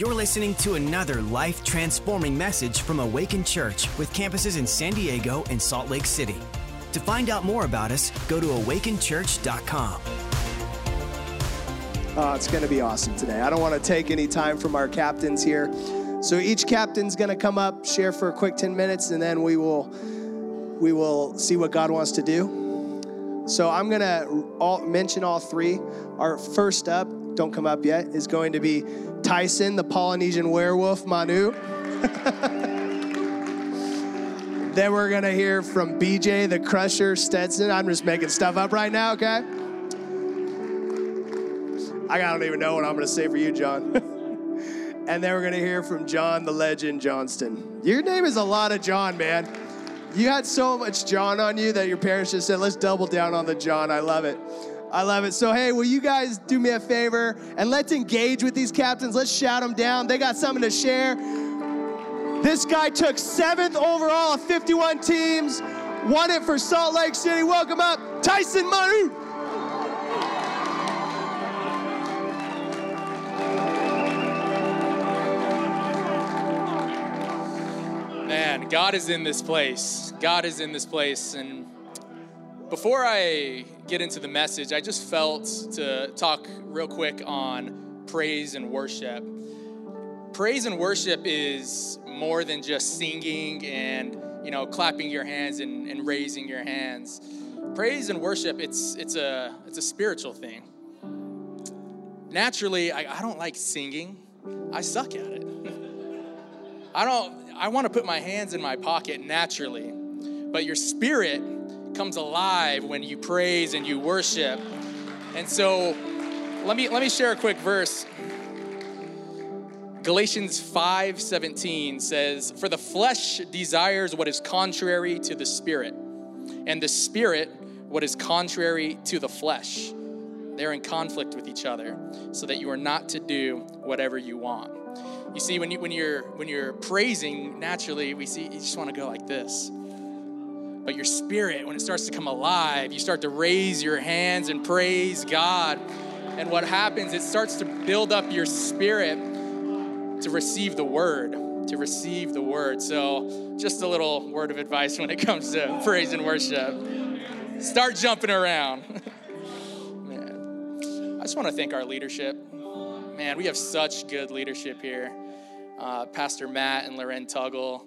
You're listening to another life transforming message from Awaken Church with campuses in San Diego and Salt Lake City. To find out more about us, go to awakenchurch.com. Oh, it's going to be awesome today. I don't want to take any time from our captains here. So each captain's going to come up, share for a quick 10 minutes, and then we will we will see what God wants to do. So I'm going to mention all three. Our first up, don't come up yet, is going to be Tyson, the Polynesian werewolf, Manu. then we're going to hear from BJ, the Crusher, Stetson. I'm just making stuff up right now, okay? I don't even know what I'm going to say for you, John. and then we're going to hear from John, the legend, Johnston. Your name is a lot of John, man. You had so much John on you that your parents just said, let's double down on the John. I love it. I love it. So, hey, will you guys do me a favor and let's engage with these captains? Let's shout them down. They got something to share. This guy took seventh overall of 51 teams, won it for Salt Lake City. Welcome up, Tyson Manu. Man, God is in this place. God is in this place. And before I get into the message, I just felt to talk real quick on praise and worship. Praise and worship is more than just singing and you know clapping your hands and, and raising your hands. Praise and worship, it's it's a it's a spiritual thing. Naturally, I, I don't like singing. I suck at it. I don't I want to put my hands in my pocket naturally, but your spirit comes alive when you praise and you worship. And so let me let me share a quick verse. Galatians 5:17 says, "For the flesh desires what is contrary to the spirit, and the spirit what is contrary to the flesh. They're in conflict with each other, so that you are not to do whatever you want." You see, when you when you're when you're praising, naturally we see you just want to go like this. But your spirit, when it starts to come alive, you start to raise your hands and praise God. And what happens, it starts to build up your spirit to receive the word, to receive the word. So, just a little word of advice when it comes to praise and worship. Start jumping around. Man. I just want to thank our leadership. Man, we have such good leadership here. Uh, Pastor Matt and Loren Tuggle.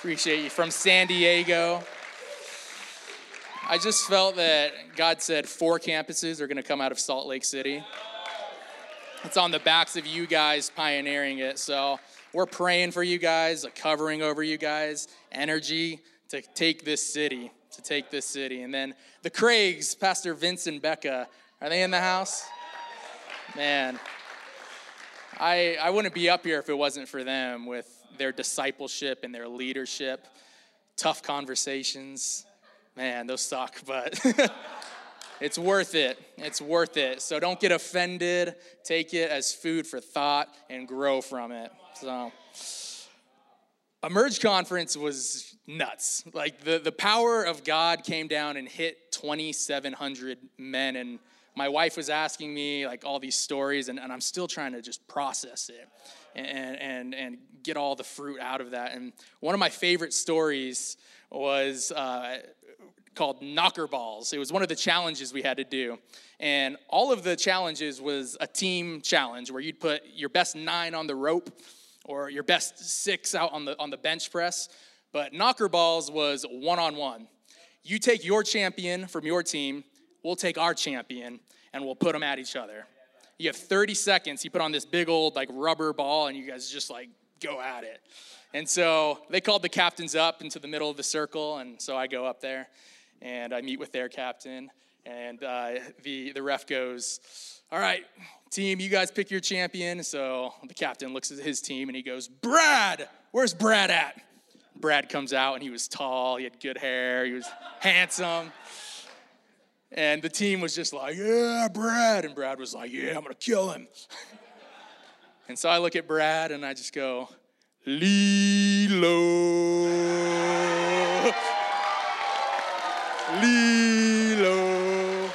Appreciate you from San Diego. I just felt that God said four campuses are going to come out of Salt Lake City. It's on the backs of you guys pioneering it. So we're praying for you guys, covering over you guys, energy to take this city, to take this city. And then the Craigs, Pastor Vince and Becca, are they in the house? Man, I, I wouldn't be up here if it wasn't for them with their discipleship and their leadership. Tough conversations. Man, those suck, but it's worth it. It's worth it. So don't get offended. Take it as food for thought and grow from it. So, Emerge Conference was nuts. Like the, the power of God came down and hit 2,700 men. And my wife was asking me like all these stories, and, and I'm still trying to just process it and, and, and get all the fruit out of that. And one of my favorite stories was uh, called knocker balls. It was one of the challenges we had to do. And all of the challenges was a team challenge where you'd put your best nine on the rope or your best six out on the, on the bench press. But knocker balls was one on one. You take your champion from your team, we'll take our champion, and we'll put them at each other. You have 30 seconds. You put on this big old like rubber ball, and you guys just like go at it. And so they called the captains up into the middle of the circle, and so I go up there and I meet with their captain, and uh, the the ref goes, "All right, team, you guys pick your champion." So the captain looks at his team and he goes, "Brad, where's Brad at?" Brad comes out and he was tall, he had good hair, he was handsome. And the team was just like, yeah, Brad. And Brad was like, yeah, I'm going to kill him. and so I look at Brad and I just go, Lilo. Lilo.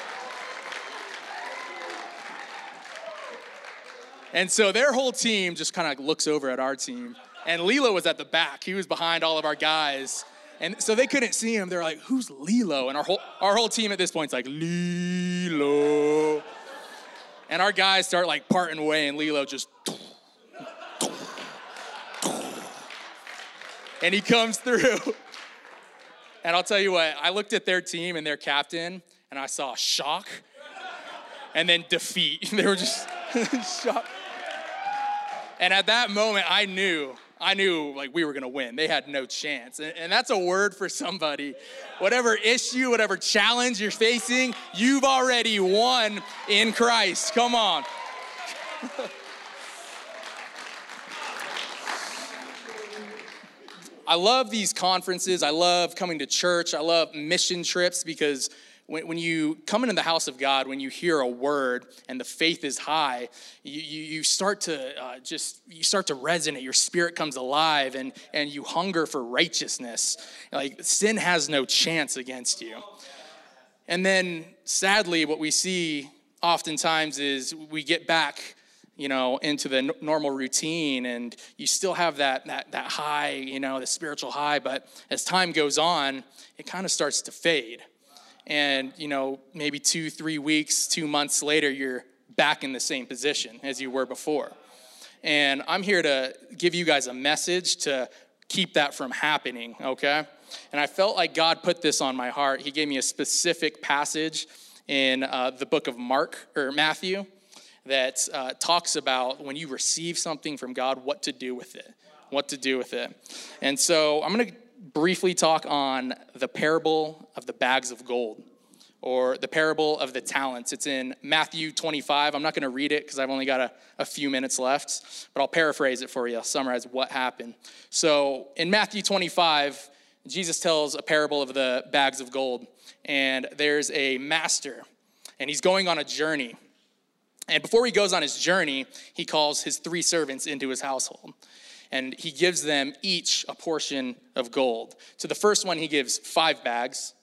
And so their whole team just kind of looks over at our team. And Lilo was at the back. He was behind all of our guys. And so they couldn't see him. They're like, who's Lilo? And our whole, our whole team at this point is like, Lilo. And our guys start like parting away, and Lilo just. And he comes through. And I'll tell you what, I looked at their team and their captain, and I saw shock and then defeat. They were just shocked. And at that moment, I knew, I knew like we were gonna win. They had no chance. And, and that's a word for somebody. Whatever issue, whatever challenge you're facing, you've already won in Christ. Come on. I love these conferences. I love coming to church. I love mission trips because when, when you come into the house of God, when you hear a word and the faith is high, you, you, you start to uh, just, you start to resonate. Your spirit comes alive and, and you hunger for righteousness. Like sin has no chance against you. And then sadly, what we see oftentimes is we get back you know into the normal routine and you still have that that that high you know the spiritual high but as time goes on it kind of starts to fade and you know maybe two three weeks two months later you're back in the same position as you were before and i'm here to give you guys a message to keep that from happening okay and i felt like god put this on my heart he gave me a specific passage in uh, the book of mark or matthew that uh, talks about when you receive something from God, what to do with it. What to do with it. And so I'm going to briefly talk on the parable of the bags of gold or the parable of the talents. It's in Matthew 25. I'm not going to read it because I've only got a, a, few minutes left, but I'll paraphrase it for you, I'll summarize what happened. So in Matthew 25, Jesus tells a parable of the bags of gold, and there's a master, and he's going on a journey. And before he goes on his journey, he calls his three servants into his household. And he gives them each a portion of gold. To the first one, he gives five bags.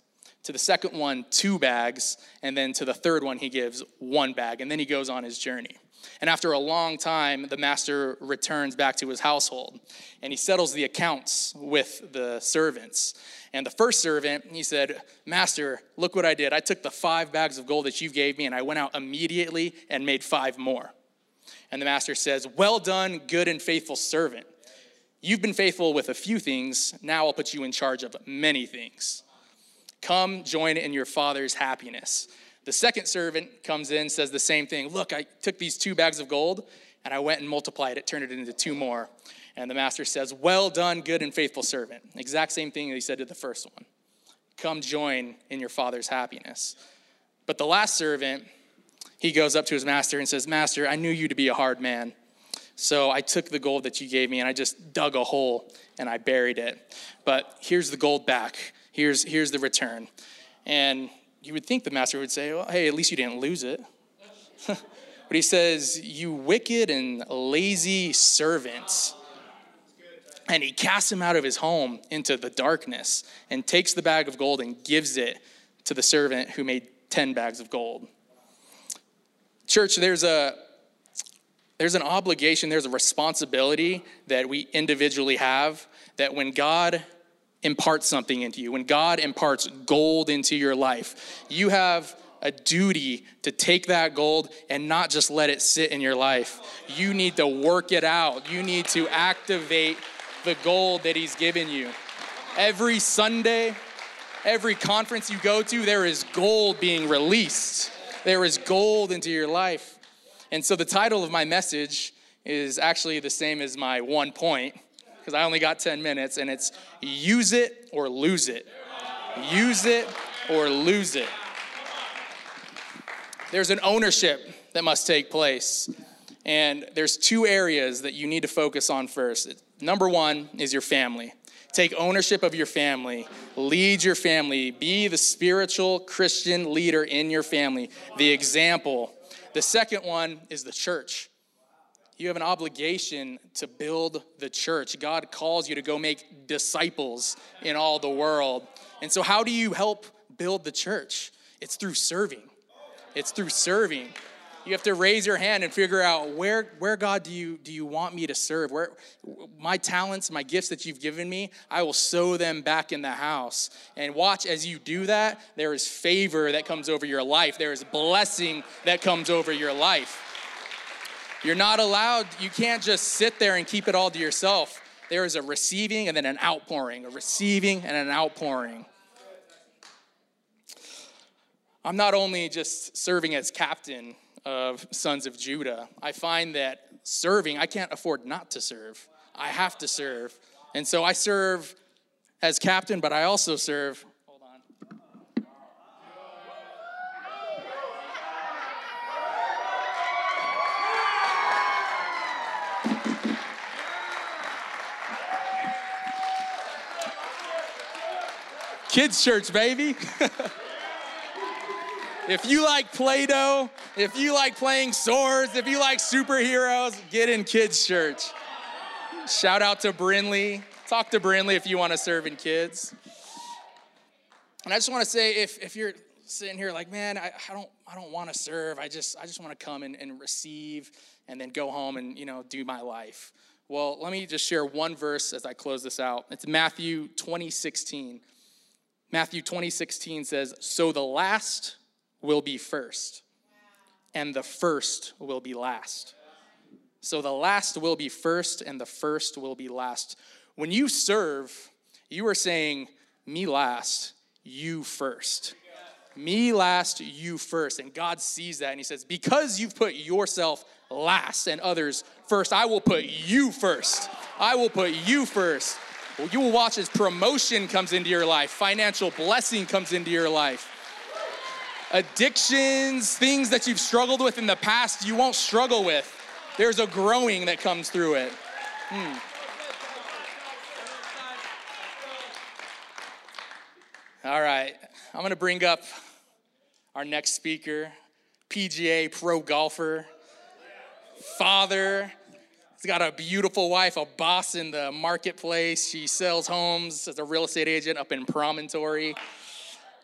To the second one, two bags. And then to the third one, he gives one bag. And then he goes on his journey. And after a long time, the master returns back to his household and he settles the accounts with the servants. And the first servant, he said, Master, look what I did. I took the five bags of gold that you gave me and I went out immediately and made five more. And the master says, Well done, good and faithful servant. You've been faithful with a few things. Now I'll put you in charge of many things. Come join in your father's happiness. The second servant comes in, says the same thing. Look, I took these two bags of gold and I went and multiplied it, turned it into two more. And the master says, Well done, good and faithful servant. Exact same thing that he said to the first one. Come join in your father's happiness. But the last servant, he goes up to his master and says, Master, I knew you to be a hard man. So I took the gold that you gave me and I just dug a hole and I buried it. But here's the gold back. Here's, here's the return. And you would think the master would say, well, hey, at least you didn't lose it. but he says, you wicked and lazy servants. And he casts him out of his home into the darkness and takes the bag of gold and gives it to the servant who made 10 bags of gold. Church, there's a there's an obligation, there's a responsibility that we individually have that when God imparts something into you, when God imparts gold into your life, you have a duty to take that gold and not just let it sit in your life. You need to work it out. You need to activate the gold that He's given you. Every Sunday, every conference you go to, there is gold being released. There is gold into your life. And so the title of my message is actually the same as my one point because I only got 10 minutes, and it's use it or lose it. Use it or lose it. There's an ownership that must take place. And there's two areas that you need to focus on first. Number one is your family. Take ownership of your family, lead your family, be the spiritual Christian leader in your family, the example. The second one is the church. You have an obligation to build the church. God calls you to go make disciples in all the world. And so, how do you help build the church? It's through serving. It's through serving. You have to raise your hand and figure out where, where God do you, do you want me to serve? Where my talents, my gifts that you've given me, I will sow them back in the house. And watch as you do that, there is favor that comes over your life. There is blessing that comes over your life. You're not allowed, you can't just sit there and keep it all to yourself. There is a receiving and then an outpouring, a receiving and an outpouring. I'm not only just serving as captain of Sons of Judah, I find that serving, I can't afford not to serve. I have to serve. And so I serve as captain, but I also serve. Hold on. Kids' church, baby. If you like Play Doh, if you like playing swords, if you like superheroes, get in kids' church. Shout out to Brinley. Talk to Brinley if you want to serve in kids. And I just want to say if, if you're sitting here like, man, I, I don't I don't want to serve. I just I just want to come and, and receive and then go home and you know do my life. Well, let me just share one verse as I close this out. It's Matthew 20, 16. Matthew 20, 16 says, So the last will be first, and the first will be last. So the last will be first, and the first will be last. When you serve, you are saying, Me last, you first. Me last, you first. And God sees that and He says, Because you've put yourself last and others first, I will put you first. I will put you first. You will watch as promotion comes into your life, financial blessing comes into your life addictions, things that you've struggled with in the past, you won't struggle with. There's a growing that comes through it. Hmm. All right, I'm gonna bring up our next speaker, PGA pro golfer, father. He's got a beautiful wife, a boss in the marketplace. She sells homes as a real estate agent up in Promontory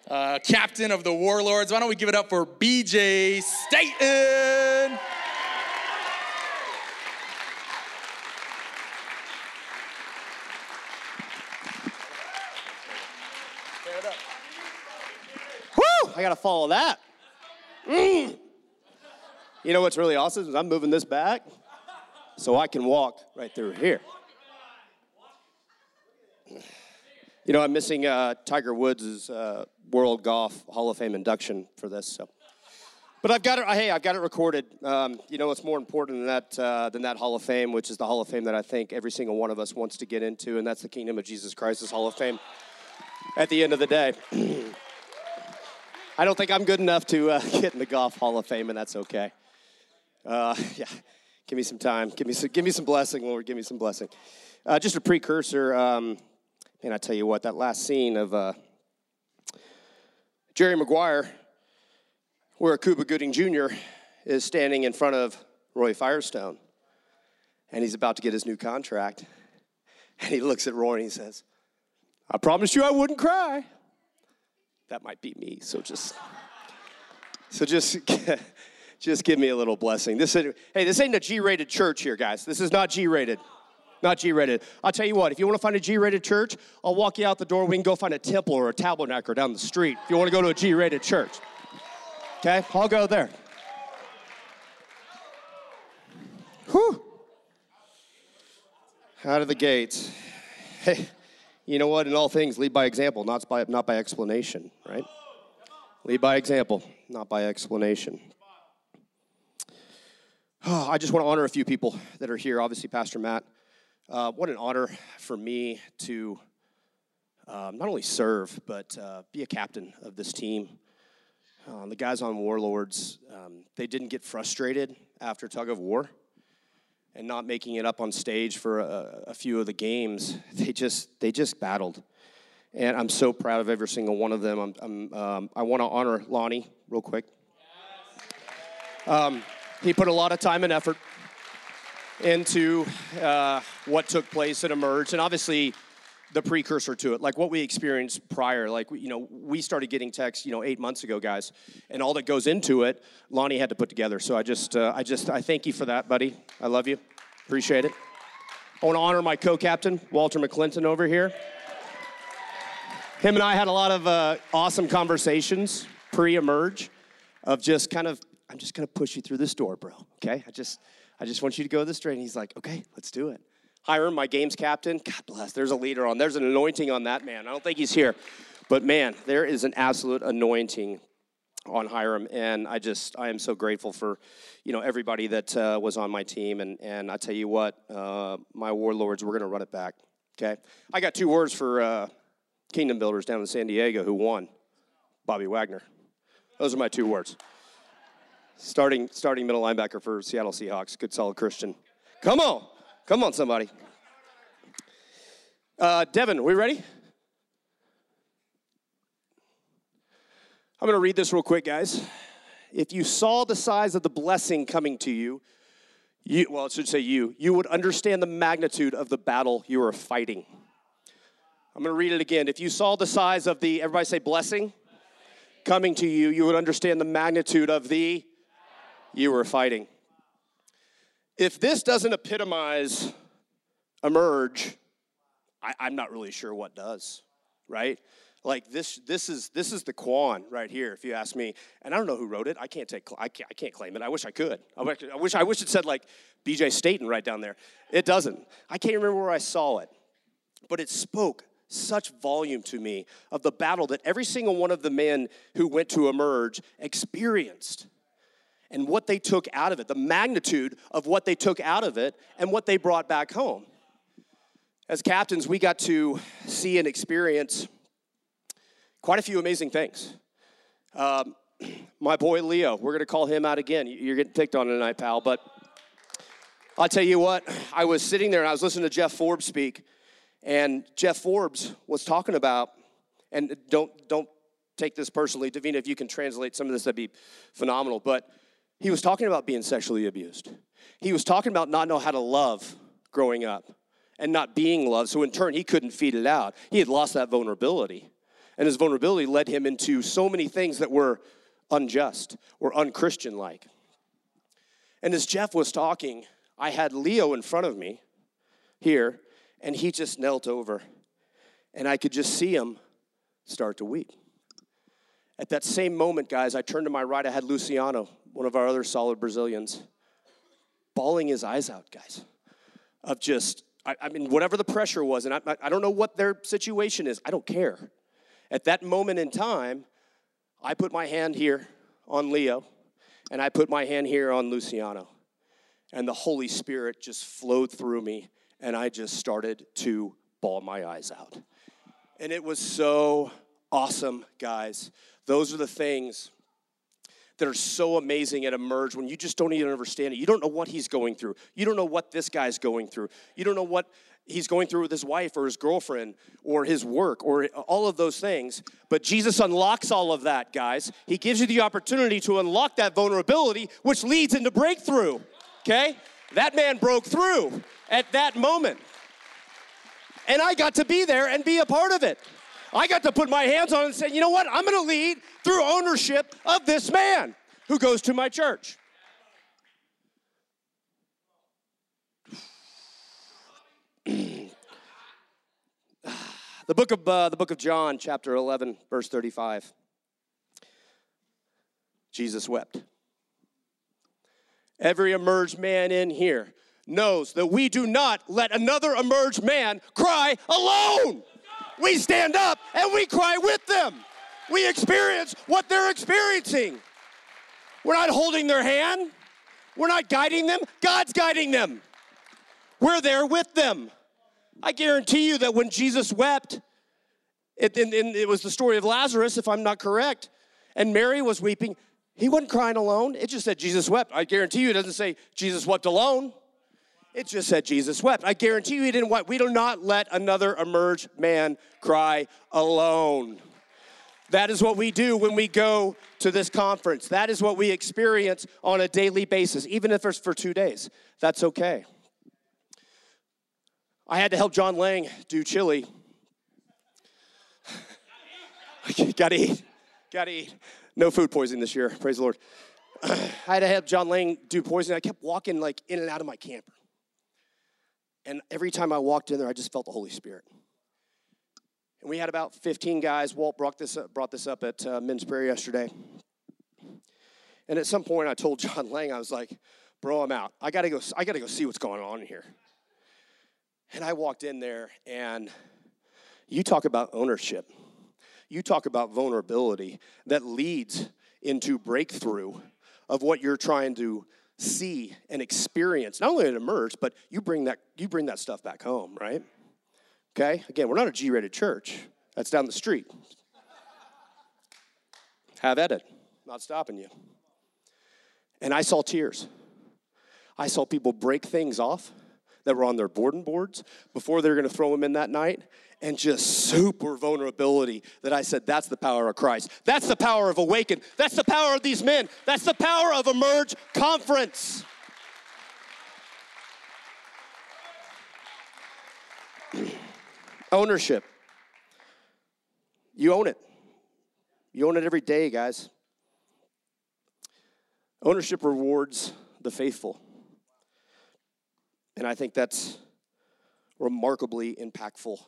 uh, captain of the Warlords. Why don't we give it up for BJ Staten? Woo! I gotta follow that. Mm. You know what's really awesome is I'm moving this back so I can walk right through here. You know, I'm missing uh, Tiger Woods' uh, World Golf Hall of Fame induction for this. So, but I've got it. Hey, I've got it recorded. Um, you know, it's more important than that uh, than that Hall of Fame, which is the Hall of Fame that I think every single one of us wants to get into, and that's the Kingdom of Jesus Christ's Hall of Fame. At the end of the day, I don't think I'm good enough to uh, get in the Golf Hall of Fame, and that's okay. Uh, yeah, give me some time. Give me some. Give me some blessing, Lord. Give me some blessing. Uh, just a precursor. Um, and I tell you what, that last scene of uh, Jerry Maguire, where Cuba Gooding Jr. is standing in front of Roy Firestone, and he's about to get his new contract, and he looks at Roy and he says, I promised you I wouldn't cry. That might be me, so just, so just, just give me a little blessing. This, hey, this ain't a G-rated church here, guys. This is not G-rated. Not G rated. I'll tell you what, if you want to find a G rated church, I'll walk you out the door. We can go find a temple or a tabernacle down the street if you want to go to a G rated church. Okay? I'll go there. Whew. Out of the gates. Hey, you know what? In all things, lead by example, not by, not by explanation, right? Lead by example, not by explanation. Oh, I just want to honor a few people that are here. Obviously, Pastor Matt. Uh, what an honor for me to um, not only serve, but uh, be a captain of this team. Uh, the guys on Warlords, um, they didn't get frustrated after tug of war and not making it up on stage for a, a few of the games. They just they just battled, and I'm so proud of every single one of them. I'm, I'm um, I want to honor Lonnie real quick. Um, he put a lot of time and effort into uh, what took place and emerged. And obviously, the precursor to it, like what we experienced prior. Like, you know, we started getting texts, you know, eight months ago, guys, and all that goes into it, Lonnie had to put together. So I just, uh, I just, I thank you for that, buddy. I love you. Appreciate it. I want to honor my co-captain, Walter McClinton, over here. Him and I had a lot of uh, awesome conversations pre-emerge of just kind of, I'm just gonna push you through this door, bro. Okay, I just, I just want you to go this way. And he's like, okay, let's do it. Hiram, my games captain. God bless. There's a leader on. There's an anointing on that man. I don't think he's here, but man, there is an absolute anointing on Hiram, and I just I am so grateful for, you know, everybody that uh, was on my team, and and I tell you what, uh, my warlords, we're gonna run it back. Okay, I got two words for uh, Kingdom Builders down in San Diego who won, Bobby Wagner. Those are my two words. Starting starting middle linebacker for Seattle Seahawks, good solid Christian. Come on, come on, somebody. Uh, Devin, we ready? I'm going to read this real quick, guys. If you saw the size of the blessing coming to you, you, well, it should say you, you would understand the magnitude of the battle you are fighting. I'm going to read it again. If you saw the size of the, everybody say blessing, coming to you, you would understand the magnitude of the you were fighting. If this doesn't epitomize emerge, I, I'm not really sure what does, right? Like this, this is this is the Quan right here, if you ask me. And I don't know who wrote it. I can't take. I can't. I can't claim it. I wish I could. I wish. I wish, it said like B.J. Staten right down there. It doesn't. I can't remember where I saw it, but it spoke such volume to me of the battle that every single one of the men who went to emerge experienced and what they took out of it, the magnitude of what they took out of it and what they brought back home. As captains, we got to see and experience quite a few amazing things. Um, my boy Leo, we're going to call him out again. You're getting picked on tonight, pal, but I'll tell you what, I was sitting there and I was listening to Jeff Forbes speak, and Jeff Forbes was talking about, and don't, don't take this personally, Davina, if you can translate some of this, that'd be phenomenal, but he was talking about being sexually abused. He was talking about not know how to love growing up and not being loved. So in turn, he couldn't feed it out. He had lost that vulnerability. And his vulnerability led him into so many things that were unjust or unchristian like. And as Jeff was talking, I had Leo in front of me here, and he just knelt over. And I could just see him start to weep. At that same moment, guys, I turned to my right. I had Luciano, one of our other solid Brazilians, bawling his eyes out, guys, of just, I, I mean, whatever the pressure was, and I, I don't know what their situation is, I don't care. At that moment in time, I put my hand here on Leo, and I put my hand here on Luciano. And the Holy Spirit just flowed through me, and I just started to bawl my eyes out. And it was so awesome, guys. Those are the things that are so amazing at Emerge when you just don't even understand it. You don't know what he's going through. You don't know what this guy's going through. You don't know what he's going through with his wife or his girlfriend or his work or all of those things. But Jesus unlocks all of that, guys. He gives you the opportunity to unlock that vulnerability, which leads into breakthrough. Okay? That man broke through at that moment. And I got to be there and be a part of it. I got to put my hands on it and say, you know what? I'm going to lead through ownership of this man who goes to my church. the book of uh, the book of John, chapter 11, verse 35. Jesus wept. Every emerged man in here knows that we do not let another emerged man cry alone. We stand up and we cry with them. We experience what they're experiencing. We're not holding their hand, we're not guiding them. God's guiding them. We're there with them. I guarantee you that when Jesus wept, it, and, and it was the story of Lazarus, if I'm not correct, and Mary was weeping. He wasn't crying alone. It just said Jesus wept. I guarantee you it doesn't say Jesus wept alone. It just said Jesus wept. I guarantee you he didn't. We do not let another emerge man cry alone. That is what we do when we go to this conference. That is what we experience on a daily basis, even if it's for two days. That's okay. I had to help John Lang do chili. Gotta eat. Gotta eat. No food poisoning this year. Praise the Lord. I had to help John Lang do poisoning. I kept walking like in and out of my camper. And every time I walked in there, I just felt the Holy Spirit. And we had about 15 guys. Walt brought this up, brought this up at uh, Men's Prayer yesterday. And at some point, I told John Lang, I was like, "Bro, I'm out. I gotta go. I gotta go see what's going on here." And I walked in there, and you talk about ownership. You talk about vulnerability that leads into breakthrough of what you're trying to see and experience. Not only it Emerge, but you bring that you bring that stuff back home, right? Okay? Again, we're not a G-rated church. That's down the street. Have at it. Not stopping you. And I saw tears. I saw people break things off that were on their boarding boards before they were going to throw them in that night and just super vulnerability that I said, that's the power of Christ. That's the power of Awaken. That's the power of these men. That's the power of Emerge Conference. Ownership. You own it. You own it every day, guys. Ownership rewards the faithful. And I think that's remarkably impactful.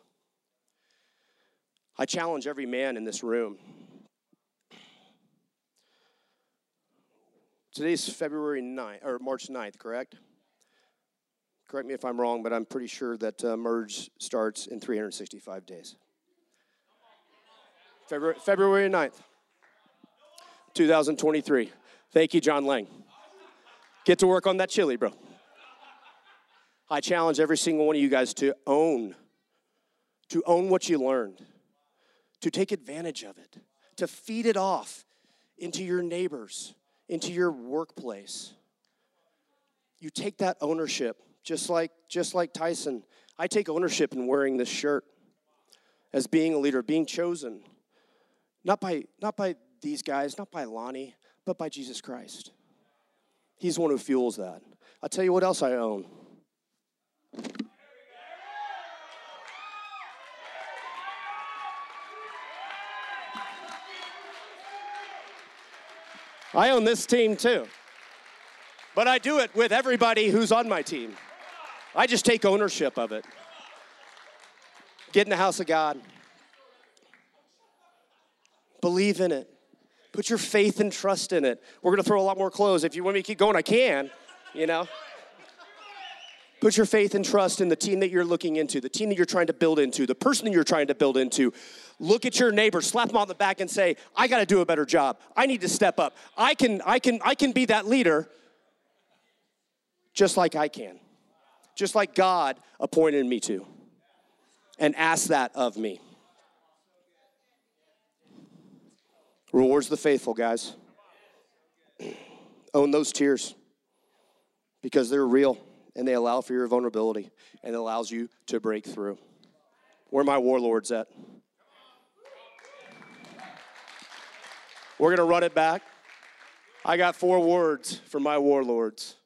I challenge every man in this room. Today's February 9th, or March 9th, correct? Correct me if I'm wrong, but I'm pretty sure that uh, Merge starts in 365 days. February, February 9th, 2023. Thank you, John Lang. Get to work on that chili, bro. I challenge every single one of you guys to own, to own what you learned, to take advantage of it, to feed it off into your neighbors, into your workplace. You take that ownership, just like just like Tyson. I take ownership in wearing this shirt as being a leader, being chosen, not by not by these guys, not by Lonnie, but by Jesus Christ. He's one who fuels that. I'll tell you what else I own. I own this team too. But I do it with everybody who's on my team. I just take ownership of it. Get in the house of God. Believe in it. Put your faith and trust in it. We're going to throw a lot more clothes. If you want me to keep going, I can, you know. Put your faith and trust in the team that you're looking into, the team that you're trying to build into, the person that you're trying to build into. Look at your neighbor, slap them on the back and say, "I got to do a better job. I need to step up. I can I can I can be that leader just like I can. Just like God appointed me to." And ask that of me. Rewards the faithful, guys. Own those tears because they're real and they allow for your vulnerability and it allows you to break through. Where my warlords at? We're going to run it back. I got four words for my warlords.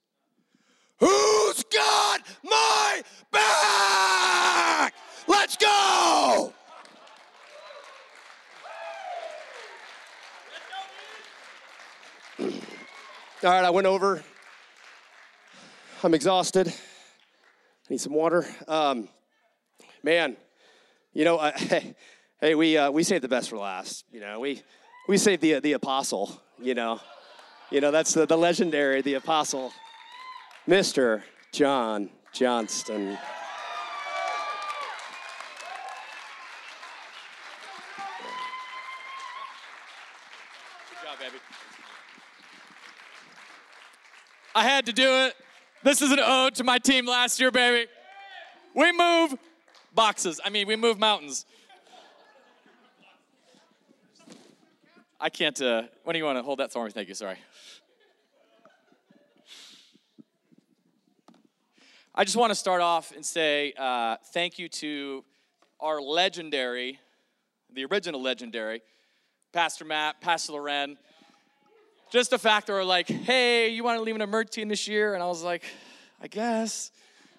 Who's got my back? Let's go! All right, I went over. I'm exhausted. I need some water. Um, man, you know, hey, hey, we uh, we saved the best for last. You know, we we saved the the apostle. You know, you know that's the, the legendary the apostle, Mister John Johnston. Job, baby. I had to do it. This is an ode to my team last year, baby. We move boxes. I mean, we move mountains. I can't. Uh, when do you want to hold that for me? Thank you. Sorry. I just want to start off and say uh, thank you to our legendary, the original legendary, Pastor Matt, Pastor Loren. Just the fact that we're like, hey, you want to leave an emergency team this year? And I was like, I guess.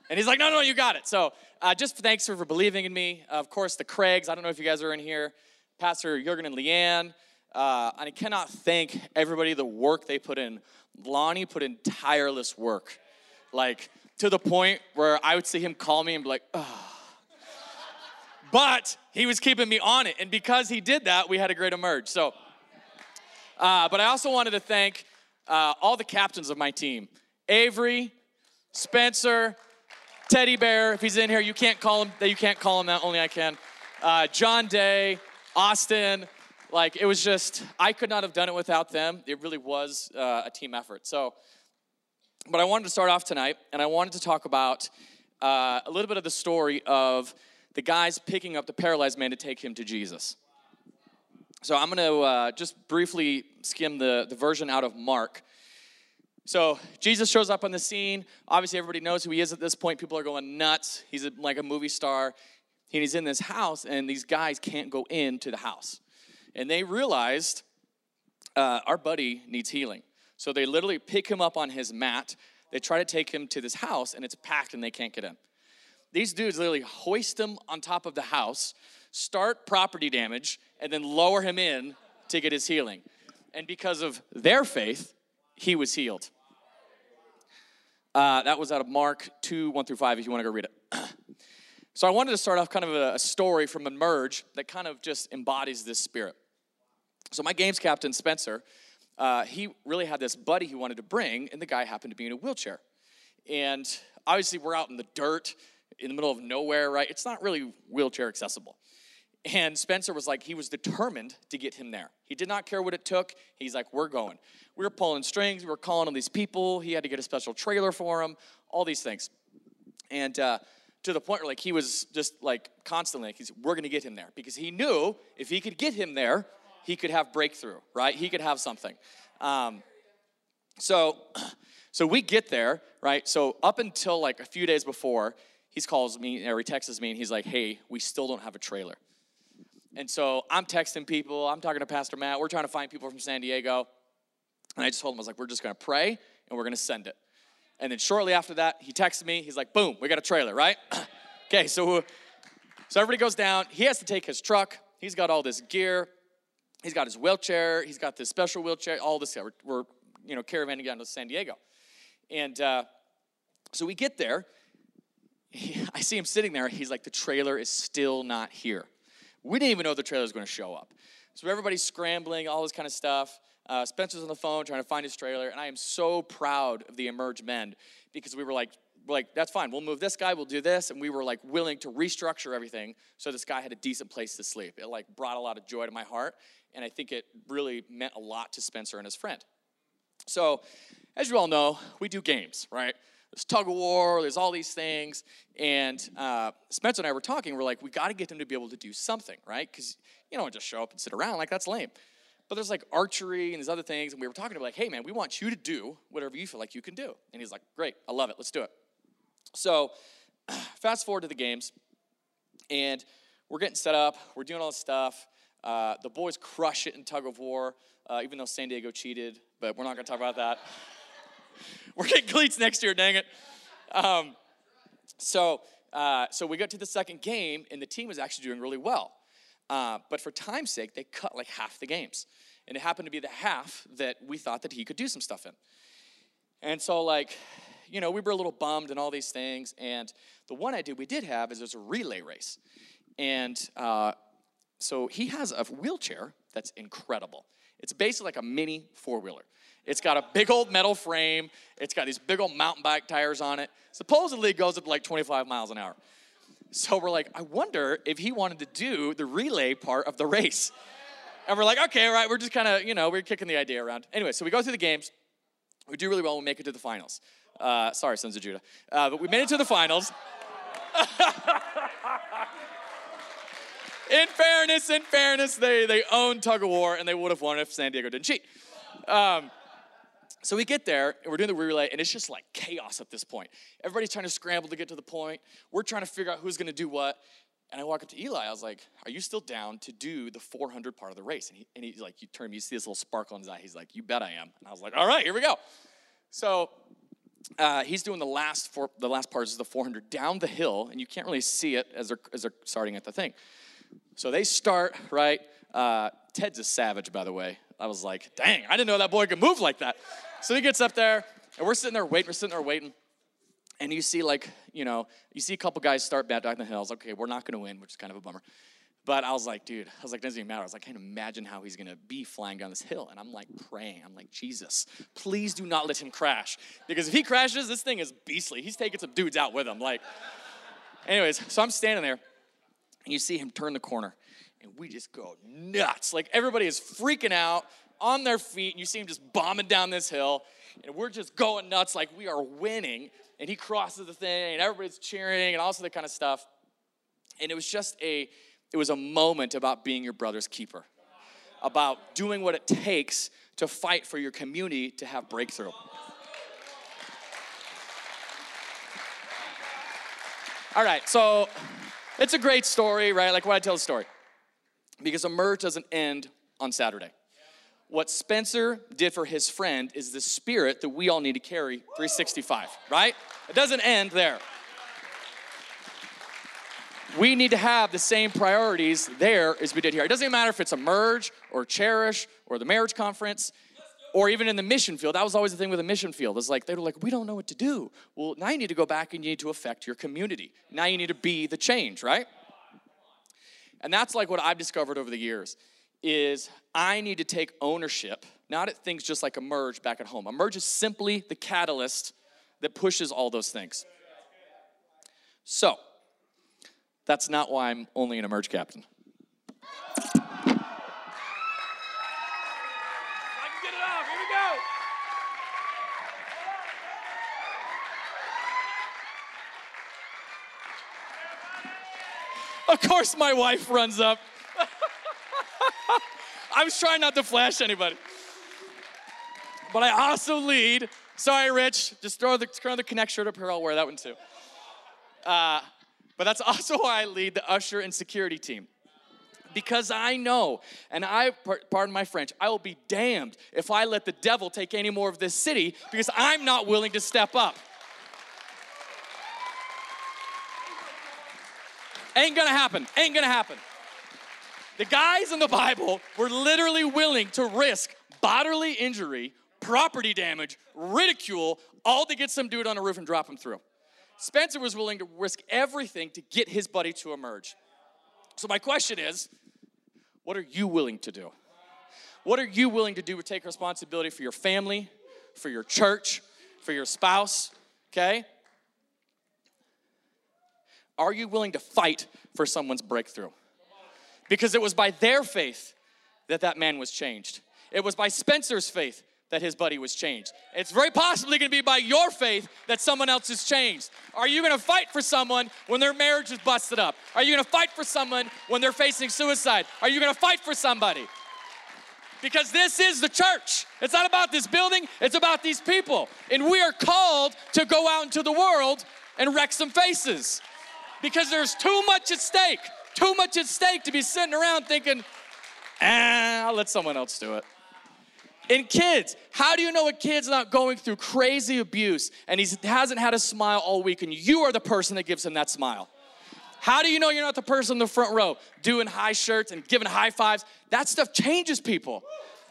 And he's like, no, no, you got it. So uh, just thanks for, for believing in me. Of course, the Craigs, I don't know if you guys are in here. Pastor Jurgen and Leanne. Uh, and I cannot thank everybody the work they put in. Lonnie put in tireless work, like to the point where I would see him call me and be like, oh. But he was keeping me on it. And because he did that, we had a great emerge. So, uh, but I also wanted to thank uh, all the captains of my team Avery, Spencer, Teddy Bear. If he's in here, you can't call him that. You can't call him that. Only I can. Uh, John Day, Austin. Like it was just, I could not have done it without them. It really was uh, a team effort. So, but I wanted to start off tonight, and I wanted to talk about uh, a little bit of the story of the guys picking up the paralyzed man to take him to Jesus. So I'm going to uh, just briefly skim the, the version out of Mark. So Jesus shows up on the scene. Obviously, everybody knows who he is at this point. People are going nuts. He's a, like a movie star. And he's in this house, and these guys can't go into the house. And they realized uh, our buddy needs healing. So they literally pick him up on his mat. They try to take him to this house, and it's packed, and they can't get in. These dudes literally hoist him on top of the house, start property damage, and then lower him in to get his healing. And because of their faith, he was healed. Uh, that was out of Mark 2 1 through 5, if you want to go read it. so I wanted to start off kind of a, a story from Emerge that kind of just embodies this spirit. So my games captain, Spencer, uh, he really had this buddy he wanted to bring, and the guy happened to be in a wheelchair. And obviously, we're out in the dirt, in the middle of nowhere, right? It's not really wheelchair accessible. And Spencer was like, he was determined to get him there. He did not care what it took. He's like, we're going. We were pulling strings. We were calling on these people. He had to get a special trailer for him, all these things. And uh, to the point where like he was just like constantly, like, he's, we're going to get him there because he knew if he could get him there, he could have breakthrough, right? He could have something. Um, so, so we get there, right? So up until like a few days before, he calls me or he texts me and he's like, hey, we still don't have a trailer. And so I'm texting people, I'm talking to Pastor Matt, we're trying to find people from San Diego. And I just told him, I was like, we're just gonna pray and we're gonna send it. And then shortly after that, he texts me, he's like, boom, we got a trailer, right? okay, so so everybody goes down. He has to take his truck. He's got all this gear. He's got his wheelchair. He's got this special wheelchair. All this. We're, we're you know caravanning down to San Diego, and uh, so we get there. He, I see him sitting there. He's like, the trailer is still not here. We didn't even know the trailer was going to show up. So everybody's scrambling, all this kind of stuff. Uh, Spencer's on the phone trying to find his trailer, and I am so proud of the Emerge men because we were like, like, that's fine. We'll move this guy. We'll do this, and we were like willing to restructure everything so this guy had a decent place to sleep. It like brought a lot of joy to my heart, and I think it really meant a lot to Spencer and his friend. So, as you all know, we do games, right? there's tug of war, there's all these things. And uh, Spencer and I were talking, we're like, we got to get them to be able to do something, right? Because you don't just show up and sit around, like, that's lame. But there's like archery and these other things. And we were talking about, like, hey, man, we want you to do whatever you feel like you can do. And he's like, great, I love it, let's do it. So, fast forward to the games, and we're getting set up, we're doing all this stuff. Uh, the boys crush it in tug of war, uh, even though San Diego cheated, but we're not going to talk about that. We're getting cleats next year, dang it. Um, so, uh, so we got to the second game, and the team was actually doing really well. Uh, but for time's sake, they cut like half the games. And it happened to be the half that we thought that he could do some stuff in. And so, like, you know, we were a little bummed and all these things. And the one idea we did have is there's a relay race. And uh, so he has a wheelchair that's incredible. It's basically like a mini four wheeler. It's got a big old metal frame. It's got these big old mountain bike tires on it. Supposedly it goes up to like 25 miles an hour. So we're like, I wonder if he wanted to do the relay part of the race. And we're like, okay, all right, we're just kind of, you know, we're kicking the idea around. Anyway, so we go through the games. We do really well. We make it to the finals. Uh, sorry, Sons of Judah. Uh, but we made it to the finals. in fairness, in fairness, they, they own tug of war and they would have won if San Diego didn't cheat. Um, so we get there and we're doing the relay, and it's just like chaos at this point. Everybody's trying to scramble to get to the point. We're trying to figure out who's going to do what. And I walk up to Eli. I was like, "Are you still down to do the 400 part of the race?" And, he, and he's like, "You turn, you see this little sparkle in his eye." He's like, "You bet I am." And I was like, "All right, here we go." So uh, he's doing the last four, the last part is the 400 down the hill, and you can't really see it as they're as they're starting at the thing. So they start right. Uh, Ted's a savage, by the way. I was like, dang, I didn't know that boy could move like that. So he gets up there, and we're sitting there waiting, we're sitting there waiting. And you see, like, you know, you see a couple guys start back down the hills. Okay, we're not gonna win, which is kind of a bummer. But I was like, dude, I was like, doesn't even matter. I was like, I can't imagine how he's gonna be flying down this hill. And I'm like praying. I'm like, Jesus, please do not let him crash. Because if he crashes, this thing is beastly. He's taking some dudes out with him. Like, anyways, so I'm standing there, and you see him turn the corner, and we just go nuts. Like everybody is freaking out on their feet, and you see him just bombing down this hill, and we're just going nuts like we are winning. And he crosses the thing, and everybody's cheering, and all this other kind of stuff. And it was just a it was a moment about being your brother's keeper, about doing what it takes to fight for your community to have breakthrough. All right, so it's a great story, right? Like why I tell the story. Because Emerge doesn't end on Saturday. What Spencer did for his friend is the spirit that we all need to carry 365, right? It doesn't end there we need to have the same priorities there as we did here. It doesn't matter if it's Emerge or cherish or the marriage conference or even in the mission field. That was always the thing with the mission field. It's like they were like, we don't know what to do. Well, now you need to go back and you need to affect your community. Now you need to be the change, right? And that's like what I've discovered over the years is I need to take ownership, not at things just like Emerge back at home. Emerge is simply the catalyst that pushes all those things. So, that's not why I'm only an emerge captain. I can get it off. Here we go. Of course, my wife runs up. I was trying not to flash anybody. But I also lead. Sorry, Rich. Just throw the, throw the connect shirt up here. I'll wear that one too. Uh, but that's also why I lead the usher and security team. Because I know, and I, pardon my French, I will be damned if I let the devil take any more of this city because I'm not willing to step up. Ain't gonna happen. Ain't gonna happen. The guys in the Bible were literally willing to risk bodily injury, property damage, ridicule, all to get some dude on a roof and drop him through. Spencer was willing to risk everything to get his buddy to emerge. So, my question is what are you willing to do? What are you willing to do to take responsibility for your family, for your church, for your spouse? Okay? Are you willing to fight for someone's breakthrough? Because it was by their faith that that man was changed. It was by Spencer's faith that his buddy was changed. It's very possibly gonna be by your faith that someone else is changed. Are you gonna fight for someone when their marriage is busted up? Are you gonna fight for someone when they're facing suicide? Are you gonna fight for somebody? Because this is the church. It's not about this building, it's about these people. And we are called to go out into the world and wreck some faces. Because there's too much at stake, too much at stake to be sitting around thinking, ah, I'll let someone else do it. In kids, how do you know a kid's not going through crazy abuse and he hasn't had a smile all week and you are the person that gives him that smile? How do you know you're not the person in the front row doing high shirts and giving high fives? That stuff changes people.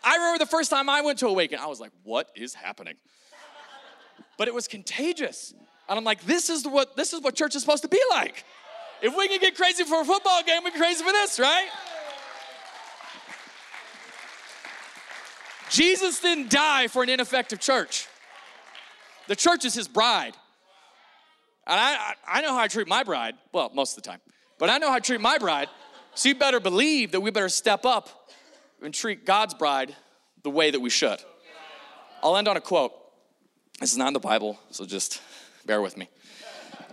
I remember the first time I went to Awaken, I was like, what is happening? But it was contagious. And I'm like, this is what this is what church is supposed to be like. If we can get crazy for a football game, we can crazy for this, right? Jesus didn't die for an ineffective church. The church is his bride. And I, I, know how I treat my bride. Well, most of the time. But I know how I treat my bride. So you better believe that we better step up and treat God's bride the way that we should. I'll end on a quote. This is not in the Bible, so just bear with me.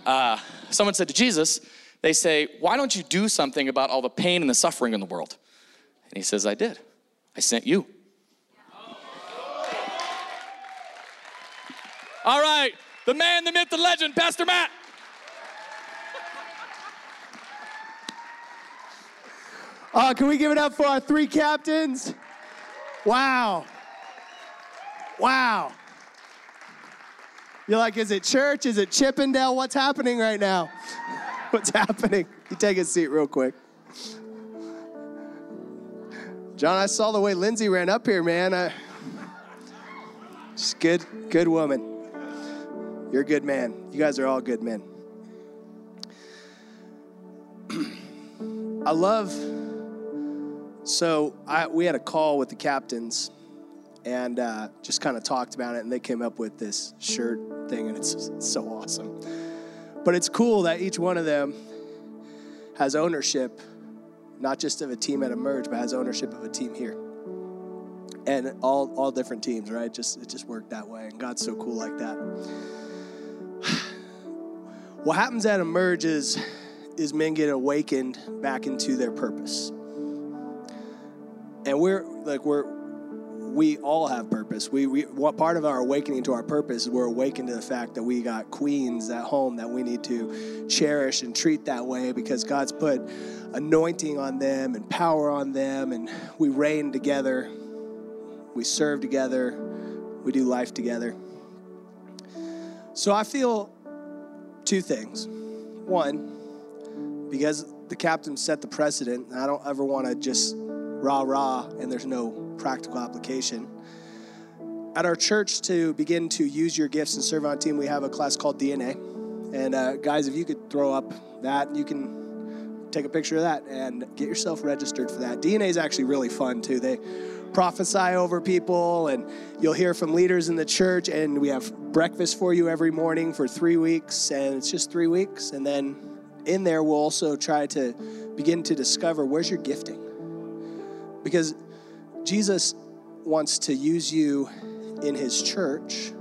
Uh, someone said to Jesus, they say, Why don't you do something about all the pain and the suffering in the world? And he says, I did. I sent you. All right, the man, the myth, the legend, Pastor Matt. Uh, can we give it up for our three captains? Wow. Wow. You're like, is it church? Is it Chippendale? What's happening right now? What's happening? You take a seat real quick. John, I saw the way Lindsay ran up here, man. I, just good, good woman. You're a good man. You guys are all good men. I love. So I, we had a call with the captains, and uh, just kind of talked about it, and they came up with this shirt thing, and it's, it's so awesome. But it's cool that each one of them has ownership, not just of a team at Emerge, but has ownership of a team here. And all, all different teams, right? Just it just worked that way, and God's so cool like that. what happens at Emerge is, is men get awakened back into their purpose. And we're like we're we all have purpose. We, we what part of our awakening to our purpose is we're awakened to the fact that we got queens at home that we need to cherish and treat that way because God's put anointing on them and power on them, and we reign together, we serve together, we do life together. So I feel two things. One, because the captain set the precedent, I don't ever want to just rah rah and there's no practical application. At our church, to begin to use your gifts and serve on a team, we have a class called DNA. And uh, guys, if you could throw up that, you can take a picture of that and get yourself registered for that. DNA is actually really fun too. They prophesy over people, and you'll hear from leaders in the church. And we have breakfast for you every morning for three weeks, and it's just three weeks. And then in there, we'll also try to begin to discover where's your gifting because Jesus wants to use you in his church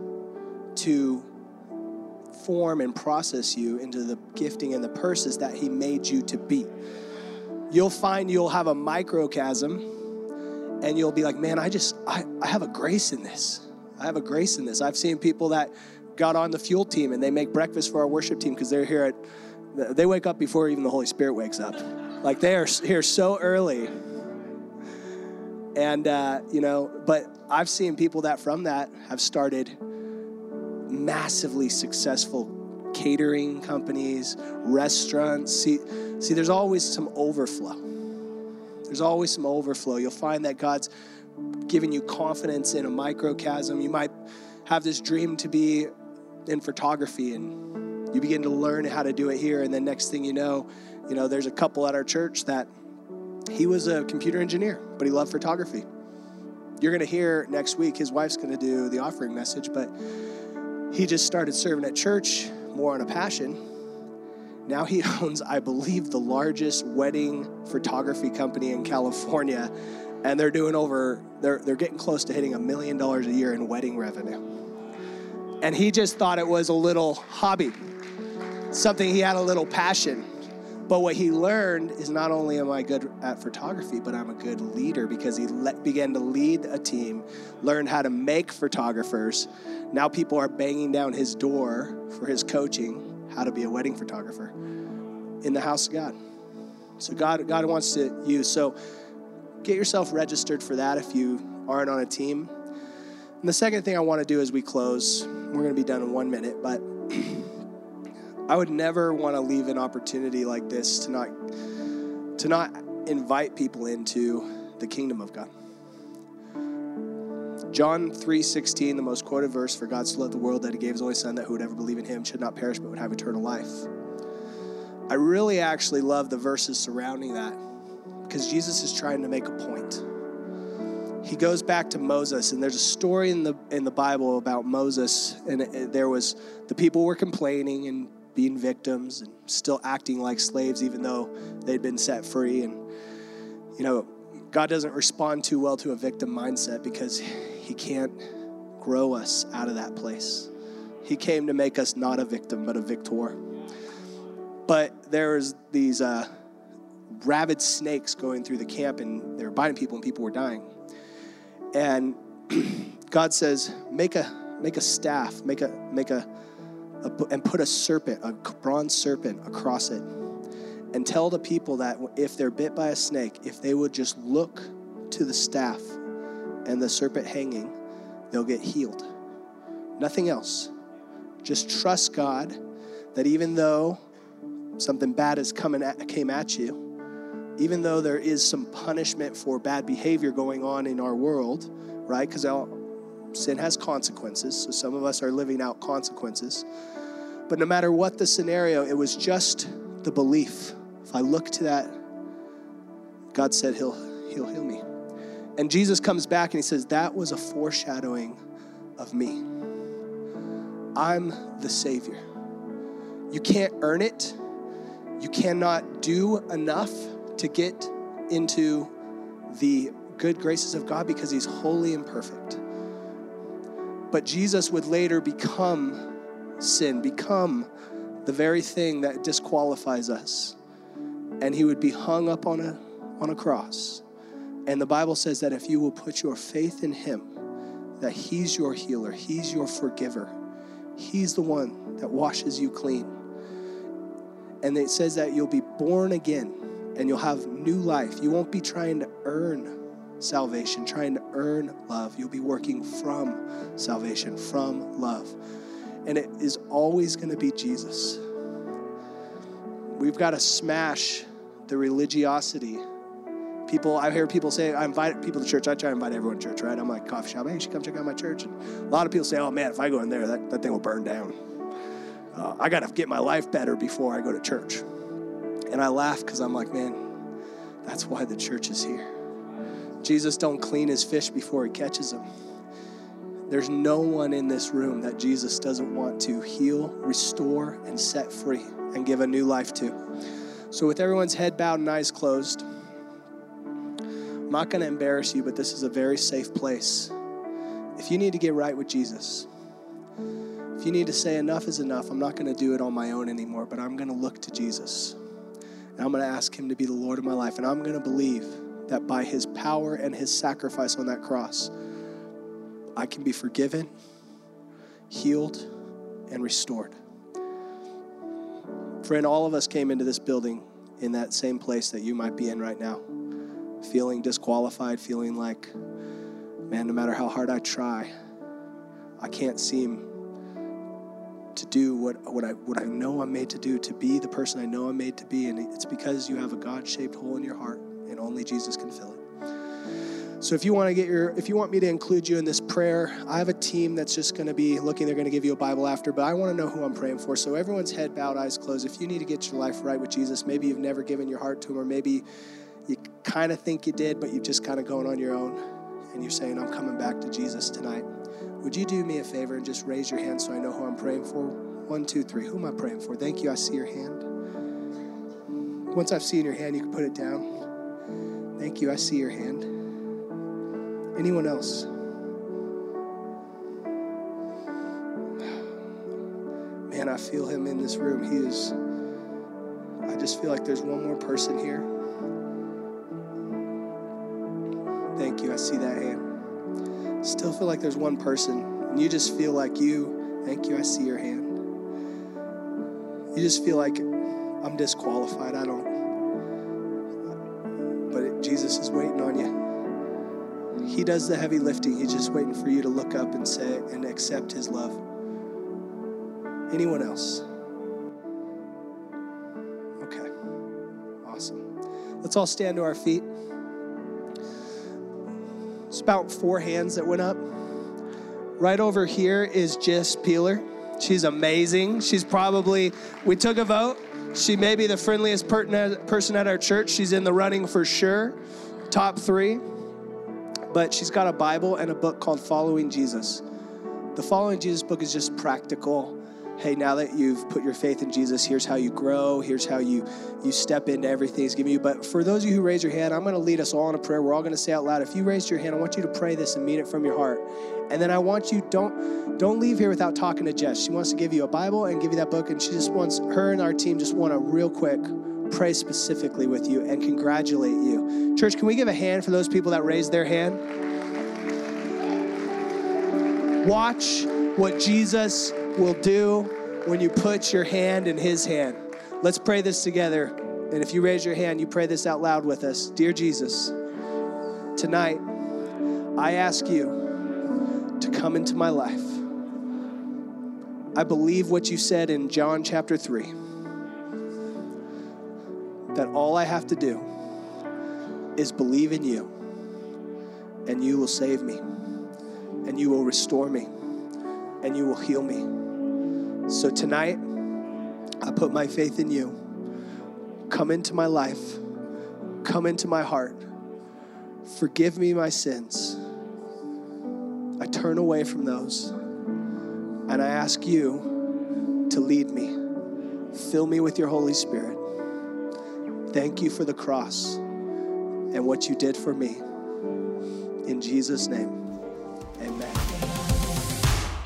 to form and process you into the gifting and the purses that he made you to be. You'll find you'll have a microcosm and you'll be like, man, I just, I, I have a grace in this. I have a grace in this. I've seen people that got on the fuel team and they make breakfast for our worship team because they're here at, they wake up before even the Holy Spirit wakes up. Like they are here so early and, uh, you know, but I've seen people that from that have started massively successful catering companies, restaurants. See, see, there's always some overflow. There's always some overflow. You'll find that God's giving you confidence in a microcosm. You might have this dream to be in photography and you begin to learn how to do it here and then next thing you know, you know, there's a couple at our church that he was a computer engineer, but he loved photography. You're going to hear next week, his wife's going to do the offering message, but he just started serving at church more on a passion. Now he owns, I believe, the largest wedding photography company in California, and they're doing over, they're, they're getting close to hitting a million dollars a year in wedding revenue. And he just thought it was a little hobby, something he had a little passion. But what he learned is not only am I good at photography, but I'm a good leader because he le- began to lead a team, learned how to make photographers. Now people are banging down his door for his coaching, how to be a wedding photographer in the house of God. So God, God wants to use. So get yourself registered for that if you aren't on a team. And the second thing I want to do as we close, we're going to be done in one minute, but I would never want to leave an opportunity like this to not to not invite people into the kingdom of God. John 3:16, the most quoted verse, for God so loved the world that he gave his only son that who would ever believe in him should not perish but would have eternal life. I really actually love the verses surrounding that because Jesus is trying to make a point. He goes back to Moses, and there's a story in the in the Bible about Moses, and it, there was the people were complaining and being victims and still acting like slaves, even though they'd been set free. And, you know, God doesn't respond too well to a victim mindset because He can't grow us out of that place. He came to make us not a victim, but a victor. But there's these uh, rabid snakes going through the camp, and they were biting people, and people were dying. And God says, "Make a make a staff, make a make a and put a serpent, a bronze serpent across it. And tell the people that if they're bit by a snake, if they would just look to the staff and the serpent hanging, they'll get healed. Nothing else. Just trust God that even though something bad is coming at, came at you, even though there is some punishment for bad behavior going on in our world, right? Because sin has consequences. So some of us are living out consequences. But no matter what the scenario, it was just the belief. If I look to that, God said he'll he'll heal me. And Jesus comes back and he says, That was a foreshadowing of me. I'm the Savior. You can't earn it. You cannot do enough to get into the good graces of God because He's holy and perfect. But Jesus would later become sin, become the very thing that disqualifies us. And He would be hung up on a, on a cross. And the Bible says that if you will put your faith in Him, that He's your healer, He's your forgiver, He's the one that washes you clean. And it says that you'll be born again and you'll have new life. You won't be trying to earn salvation, trying to earn love. You'll be working from salvation, from love. And it is always going to be Jesus. We've got to smash the religiosity. People, I hear people say, I invite people to church. I try to invite everyone to church, right? I'm like, coffee shop, hey, you should come check out my church. And a lot of people say, oh man, if I go in there, that, that thing will burn down. Uh, I got to get my life better before I go to church. And I laugh because I'm like, man, that's why the church is here. Jesus don't clean his fish before he catches them. There's no one in this room that Jesus doesn't want to heal, restore, and set free and give a new life to. So, with everyone's head bowed and eyes closed, I'm not going to embarrass you, but this is a very safe place. If you need to get right with Jesus, if you need to say enough is enough, I'm not going to do it on my own anymore, but I'm going to look to Jesus. And I'm going to ask Him to be the Lord of my life. And I'm going to believe that by His power and His sacrifice on that cross, I can be forgiven, healed, and restored. Friend, all of us came into this building in that same place that you might be in right now, feeling disqualified, feeling like, man, no matter how hard I try, I can't seem to do what, what, I, what I know I'm made to do, to be the person I know I'm made to be. And it's because you have a God shaped hole in your heart, and only Jesus can fill it. So if you want to get your if you want me to include you in this prayer, I have a team that's just going to be looking they're going to give you a Bible after, but I want to know who I'm praying for. So everyone's head bowed, eyes closed. If you need to get your life right with Jesus, maybe you've never given your heart to him or maybe you kind of think you did, but you've just kind of going on your own and you're saying I'm coming back to Jesus tonight. Would you do me a favor and just raise your hand so I know who I'm praying for? One, two, three. Who am I praying for? Thank you. I see your hand. Once I've seen your hand, you can put it down. Thank you. I see your hand. Anyone else? Man, I feel him in this room. He is, I just feel like there's one more person here. Thank you. I see that hand. Still feel like there's one person, and you just feel like you, thank you. I see your hand. You just feel like I'm disqualified. I don't, Jesus is waiting on you. He does the heavy lifting. He's just waiting for you to look up and say and accept his love. Anyone else? Okay. Awesome. Let's all stand to our feet. It's about four hands that went up. Right over here is Jess Peeler. She's amazing. She's probably, we took a vote. She may be the friendliest person at our church. She's in the running for sure, top three but she's got a Bible and a book called Following Jesus. The Following Jesus book is just practical. Hey, now that you've put your faith in Jesus, here's how you grow. Here's how you you step into everything He's given you. But for those of you who raise your hand, I'm going to lead us all in a prayer. We're all going to say out loud. If you raised your hand, I want you to pray this and mean it from your heart. And then I want you don't don't leave here without talking to Jess. She wants to give you a Bible and give you that book, and she just wants her and our team just want to real quick pray specifically with you and congratulate you. Church, can we give a hand for those people that raised their hand? Watch what Jesus will do when you put your hand in his hand. Let's pray this together. And if you raise your hand, you pray this out loud with us. Dear Jesus, tonight I ask you to come into my life. I believe what you said in John chapter 3 that all I have to do is believe in you, and you will save me, and you will restore me, and you will heal me. So tonight, I put my faith in you. Come into my life, come into my heart. Forgive me my sins. I turn away from those, and I ask you to lead me. Fill me with your Holy Spirit. Thank you for the cross and what you did for me. In Jesus' name.